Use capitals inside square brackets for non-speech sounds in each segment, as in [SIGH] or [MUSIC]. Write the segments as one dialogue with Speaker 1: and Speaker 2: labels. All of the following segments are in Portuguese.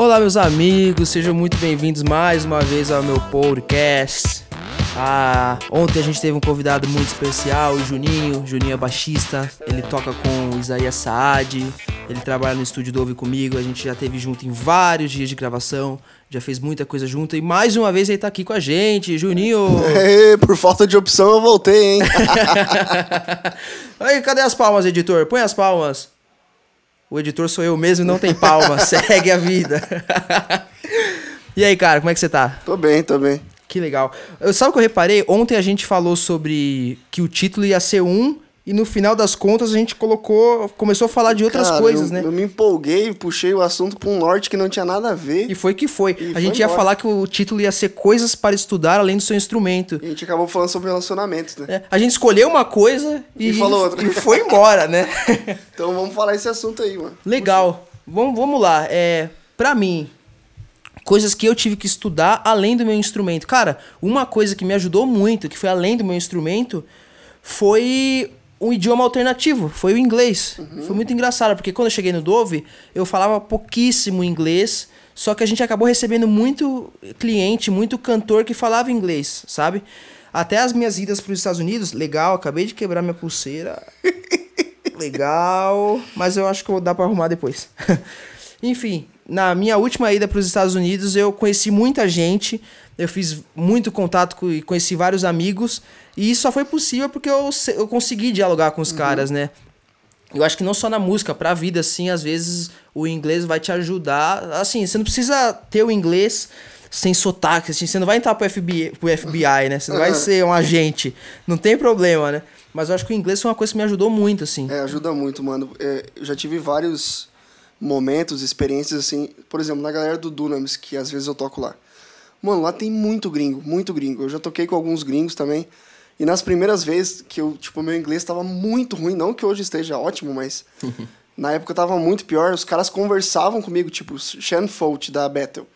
Speaker 1: Olá, meus amigos, sejam muito bem-vindos mais uma vez ao meu podcast. Ah, ontem a gente teve um convidado muito especial, o Juninho. Juninho é baixista, ele toca com o Isaías Saad, ele trabalha no estúdio do Ouve Comigo. A gente já teve junto em vários dias de gravação, já fez muita coisa junto e mais uma vez ele tá aqui com a gente. Juninho!
Speaker 2: Ei, por falta de opção eu voltei, hein? [LAUGHS]
Speaker 1: Aí, cadê as palmas, editor? Põe as palmas. O editor sou eu mesmo e não tem palmas. [LAUGHS] Segue a vida. [LAUGHS] e aí, cara, como é que você tá?
Speaker 2: tô bem, tô bem.
Speaker 1: Que legal. Eu, sabe o que eu reparei? Ontem a gente falou sobre que o título ia ser um e no final das contas a gente colocou, começou a falar de outras
Speaker 2: Cara,
Speaker 1: coisas,
Speaker 2: eu,
Speaker 1: né?
Speaker 2: Eu me empolguei, puxei o assunto pra um norte que não tinha nada a ver.
Speaker 1: E foi que foi.
Speaker 2: E
Speaker 1: a
Speaker 2: foi
Speaker 1: gente ia
Speaker 2: embora.
Speaker 1: falar que o título ia ser coisas para estudar além do seu instrumento.
Speaker 2: E a gente acabou falando sobre relacionamentos, né?
Speaker 1: É, a gente escolheu uma coisa e,
Speaker 2: E falou outra.
Speaker 1: e foi embora, né? [LAUGHS]
Speaker 2: Então vamos falar esse assunto aí, mano.
Speaker 1: Legal. Vamos, vamos lá. É, pra mim, coisas que eu tive que estudar além do meu instrumento. Cara, uma coisa que me ajudou muito, que foi além do meu instrumento, foi um idioma alternativo, foi o inglês. Foi muito engraçado, porque quando eu cheguei no Dove, eu falava pouquíssimo inglês, só que a gente acabou recebendo muito cliente, muito cantor que falava inglês, sabe? Até as minhas idas para os Estados Unidos, legal, acabei de quebrar minha pulseira. [LAUGHS] Legal, mas eu acho que dá pra arrumar depois. [LAUGHS] Enfim, na minha última ida para os Estados Unidos, eu conheci muita gente, eu fiz muito contato com, e conheci vários amigos, e isso só foi possível porque eu, eu consegui dialogar com os caras, né? Eu acho que não só na música, pra vida, assim, às vezes o inglês vai te ajudar. Assim, você não precisa ter o inglês sem sotaque, assim, você não vai entrar pro FBI, pro FBI né? Você não vai
Speaker 2: Uhum. [LAUGHS]
Speaker 1: ser um agente, não tem problema, né? Mas eu acho que o inglês foi uma coisa que me ajudou muito, assim.
Speaker 2: É, ajuda muito, mano. É, eu já tive vários momentos, experiências assim, por exemplo, na galera do Dunamis, que às vezes eu toco lá. Mano, lá tem muito gringo, muito gringo. Eu já toquei com alguns gringos também. E nas primeiras vezes que eu, tipo, meu inglês tava muito ruim, não que hoje esteja ótimo, mas [LAUGHS] na época tava muito pior. Os caras conversavam comigo, tipo, Shan Folt da Battle.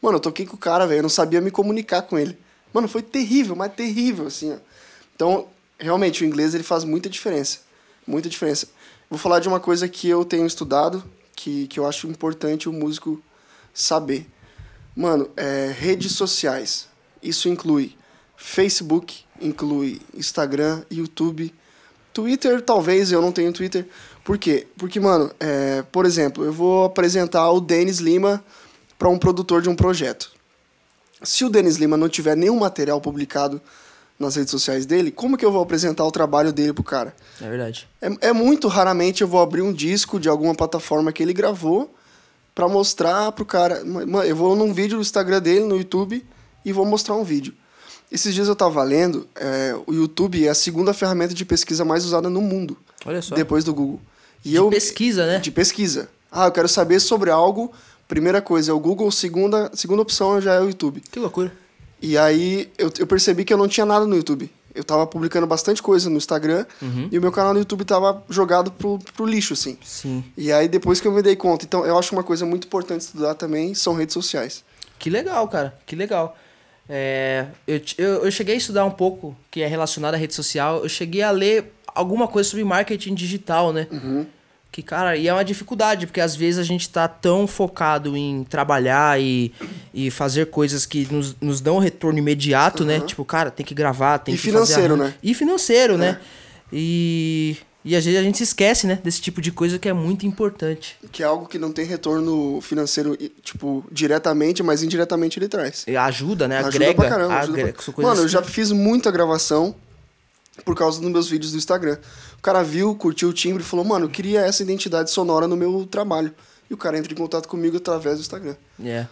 Speaker 2: Mano, eu toquei com o cara, velho, eu não sabia me comunicar com ele. Mano, foi terrível, mas terrível, assim, ó. Então, realmente, o inglês ele faz muita diferença. Muita diferença. Vou falar de uma coisa que eu tenho estudado, que, que eu acho importante o músico saber. Mano, é, redes sociais. Isso inclui Facebook, inclui Instagram, YouTube, Twitter, talvez, eu não tenho Twitter. Por quê? Porque, mano, é, por exemplo, eu vou apresentar o Denis Lima para um produtor de um projeto. Se o Denis Lima não tiver nenhum material publicado nas redes sociais dele, como que eu vou apresentar o trabalho dele pro cara?
Speaker 1: É verdade.
Speaker 2: É, é muito raramente eu vou abrir um disco de alguma plataforma que ele gravou pra mostrar pro cara. Eu vou num vídeo no Instagram dele, no YouTube, e vou mostrar um vídeo. Esses dias eu tava lendo, é, o YouTube é a segunda ferramenta de pesquisa mais usada no mundo,
Speaker 1: Olha só.
Speaker 2: depois do Google. E
Speaker 1: De
Speaker 2: eu,
Speaker 1: pesquisa, né?
Speaker 2: De pesquisa. Ah, eu quero saber sobre algo. Primeira coisa é o Google, segunda, segunda opção já é o YouTube.
Speaker 1: Que loucura.
Speaker 2: E aí eu, eu percebi que eu não tinha nada no YouTube. Eu tava publicando bastante coisa no Instagram e o meu canal no YouTube tava jogado pro, pro lixo, assim.
Speaker 1: Sim.
Speaker 2: E aí depois que eu me dei conta. Então eu acho uma coisa muito importante estudar também são redes sociais.
Speaker 1: Que legal, cara. Que legal. É, eu, eu, eu cheguei a estudar um pouco que é relacionado à rede social. Eu cheguei a ler alguma coisa sobre marketing digital, né? Que, cara, e é uma dificuldade, porque às vezes a gente tá tão focado em trabalhar e, e fazer coisas que nos, nos dão um retorno imediato, né? Tipo, cara, tem que gravar, tem
Speaker 2: E
Speaker 1: que fazer
Speaker 2: financeiro,
Speaker 1: arranjo.
Speaker 2: né?
Speaker 1: E financeiro, né? E, e às vezes a gente se esquece, né? Desse tipo de coisa que é muito importante.
Speaker 2: Que é algo que não tem retorno financeiro, tipo, diretamente, mas indiretamente ele traz.
Speaker 1: E ajuda, né?
Speaker 2: Ajuda
Speaker 1: Agrega.
Speaker 2: pra caramba. ajuda
Speaker 1: agrega-
Speaker 2: pra- Mano, eu já fiz muita gravação por causa dos meus vídeos do Instagram. O cara viu, curtiu o timbre e falou, mano, eu queria essa identidade sonora no meu trabalho. E o cara entra em contato comigo através do Instagram.
Speaker 1: É.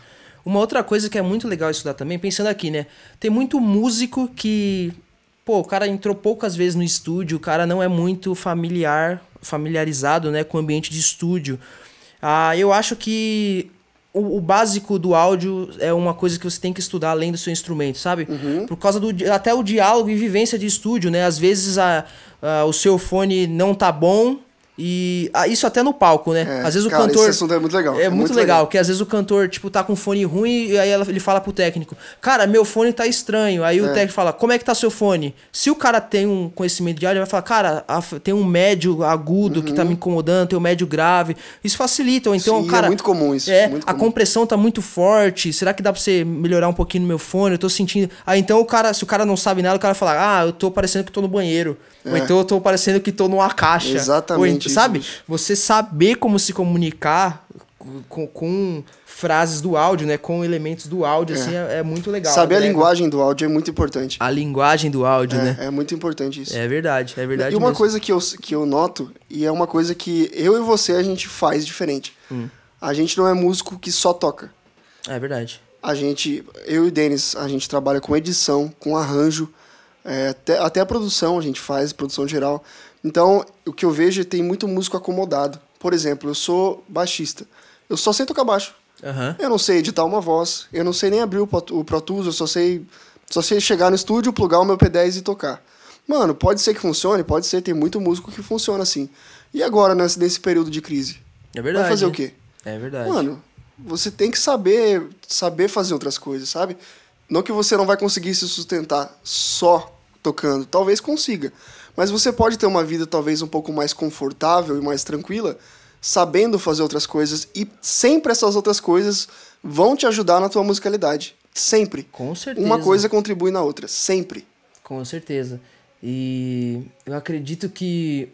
Speaker 1: Uma outra coisa que é muito legal estudar também, pensando aqui, né? Tem muito músico que. Pô, o cara entrou poucas vezes no estúdio, o cara não é muito familiar, familiarizado, né, com o ambiente de estúdio. Ah, eu acho que o, o básico do áudio é uma coisa que você tem que estudar além do seu instrumento, sabe? Por causa do até o diálogo e vivência de estúdio, né? Às vezes a, a- o seu fone não tá bom E ah, isso até no palco, né?
Speaker 2: É,
Speaker 1: às vezes
Speaker 2: cara,
Speaker 1: o cantor.
Speaker 2: esse assunto é muito legal.
Speaker 1: É, muito, legal, que às vezes o cantor, tipo, tá com fone ruim e aí ele fala pro técnico: Cara, meu fone tá estranho. Aí o
Speaker 2: É.
Speaker 1: técnico fala: Como é que tá seu fone? Se o cara tem um conhecimento de áudio, ele vai falar: Cara, tem um médio agudo que tá me incomodando, tem um médio grave. Isso facilita. Ou então,
Speaker 2: Uhum. Sim, é
Speaker 1: cara.
Speaker 2: muito comum isso,
Speaker 1: É,
Speaker 2: muito
Speaker 1: a
Speaker 2: comum.
Speaker 1: compressão tá muito forte. Será que dá pra você melhorar um pouquinho no meu fone? Eu tô sentindo. Aí então o cara, se o cara não sabe nada, o cara fala: Ah, eu tô parecendo que tô no banheiro. Ou
Speaker 2: É.
Speaker 1: então eu tô parecendo que tô numa caixa.
Speaker 2: Exatamente
Speaker 1: sabe? Você saber como se comunicar com, com frases do áudio, né? Com elementos do áudio, assim, é, é muito legal.
Speaker 2: Saber a
Speaker 1: agrega.
Speaker 2: linguagem do áudio é muito importante.
Speaker 1: A linguagem do áudio, né?
Speaker 2: É, é muito importante isso.
Speaker 1: É verdade, é verdade
Speaker 2: e uma
Speaker 1: mesmo.
Speaker 2: coisa que eu, que eu noto, e é uma coisa que eu e você a gente faz diferente.
Speaker 1: Hum.
Speaker 2: A gente não é músico que só toca.
Speaker 1: É verdade.
Speaker 2: A gente, eu e o Denis, a gente trabalha com edição, com arranjo, é, até, até a produção a gente faz, produção geral. Então, o que eu vejo é que tem muito músico acomodado. Por exemplo, eu sou baixista. Eu só sei tocar baixo.
Speaker 1: Aham.
Speaker 2: Eu não sei editar uma voz, eu não sei nem abrir o Pro Tools, eu só sei, só sei chegar no estúdio, plugar o meu P10 e tocar. Mano, pode ser que funcione, pode ser, tem muito músico que funciona assim. E agora, nesse, nesse período de crise?
Speaker 1: É verdade.
Speaker 2: Vai fazer o quê?
Speaker 1: É verdade.
Speaker 2: Mano, você tem que saber, saber fazer outras coisas, sabe? Não que você não vai conseguir se sustentar só tocando, talvez consiga. Mas você pode ter uma vida talvez um pouco mais confortável e mais tranquila, sabendo fazer outras coisas e sempre essas outras coisas vão te ajudar na tua musicalidade, sempre.
Speaker 1: Com certeza.
Speaker 2: Uma coisa contribui na outra, sempre.
Speaker 1: Com certeza. E eu acredito que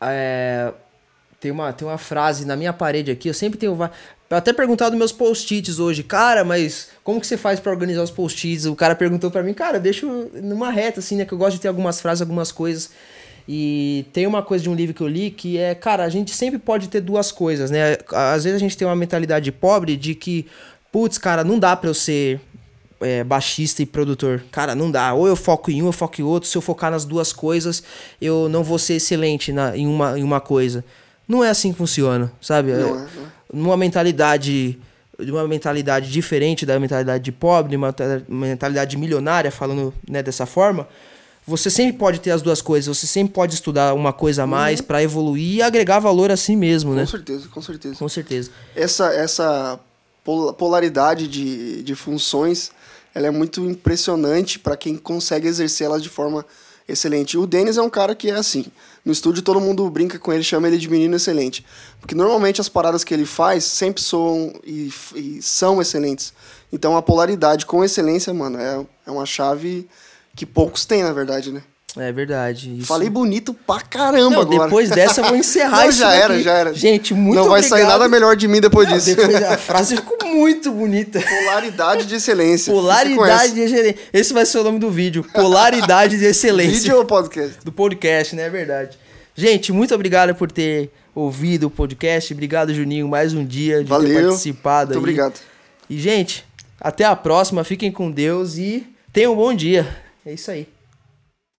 Speaker 1: é, tem, uma, tem uma frase na minha parede aqui, eu sempre tenho. Eu até perguntado nos meus post-its hoje, cara, mas como que você faz pra organizar os post-its? O cara perguntou pra mim, cara, deixa numa reta, assim, né? Que eu gosto de ter algumas frases, algumas coisas. E tem uma coisa de um livro que eu li que é, cara, a gente sempre pode ter duas coisas, né? Às vezes a gente tem uma mentalidade pobre de que, putz, cara, não dá pra eu ser é, baixista e produtor. Cara, não dá. Ou eu foco em um, eu foco em outro. Se eu focar nas duas coisas, eu não vou ser excelente na, em, uma, em uma coisa. Não é assim que funciona, sabe?
Speaker 2: Não
Speaker 1: É-
Speaker 2: é, não é.
Speaker 1: Numa mentalidade de uma mentalidade diferente da mentalidade de pobre, uma ta- mentalidade milionária, falando né, dessa forma, você sempre pode ter as duas coisas. Você sempre pode estudar uma coisa a mais pra evoluir e agregar valor a si mesmo, né?
Speaker 2: Com certeza, com certeza.
Speaker 1: Com certeza.
Speaker 2: essa, essa pol- polaridade de, de funções ela é muito impressionante para quem consegue exercê-las de forma excelente. O Denis é um cara que é assim. No estúdio todo mundo brinca com ele, chama ele de menino excelente. Porque normalmente as paradas que ele faz sempre soam e, e são excelentes. Então a polaridade com excelência, mano, é, é uma chave que poucos têm, na verdade, né?
Speaker 1: É verdade. Isso.
Speaker 2: Falei bonito pra caramba
Speaker 1: Não,
Speaker 2: agora.
Speaker 1: depois dessa eu vou encerrar
Speaker 2: Não,
Speaker 1: isso
Speaker 2: já
Speaker 1: daqui.
Speaker 2: era, já era.
Speaker 1: Gente, muito
Speaker 2: Não vai sair
Speaker 1: obrigado.
Speaker 2: nada melhor de mim depois
Speaker 1: Não,
Speaker 2: disso.
Speaker 1: depois a frase ficou muito bonita.
Speaker 2: Polaridade de excelência.
Speaker 1: Polaridade de excelência. Esse vai ser o nome do vídeo. Polaridade de excelência.
Speaker 2: Vídeo ou podcast?
Speaker 1: Do podcast, né? É verdade. Gente, muito obrigado por ter ouvido o podcast. Obrigado, Juninho, mais um dia de ter
Speaker 2: Valeu.
Speaker 1: participado.
Speaker 2: Muito
Speaker 1: aí.
Speaker 2: obrigado.
Speaker 1: E, gente, até a próxima. Fiquem com Deus e tenham um bom dia. É isso aí.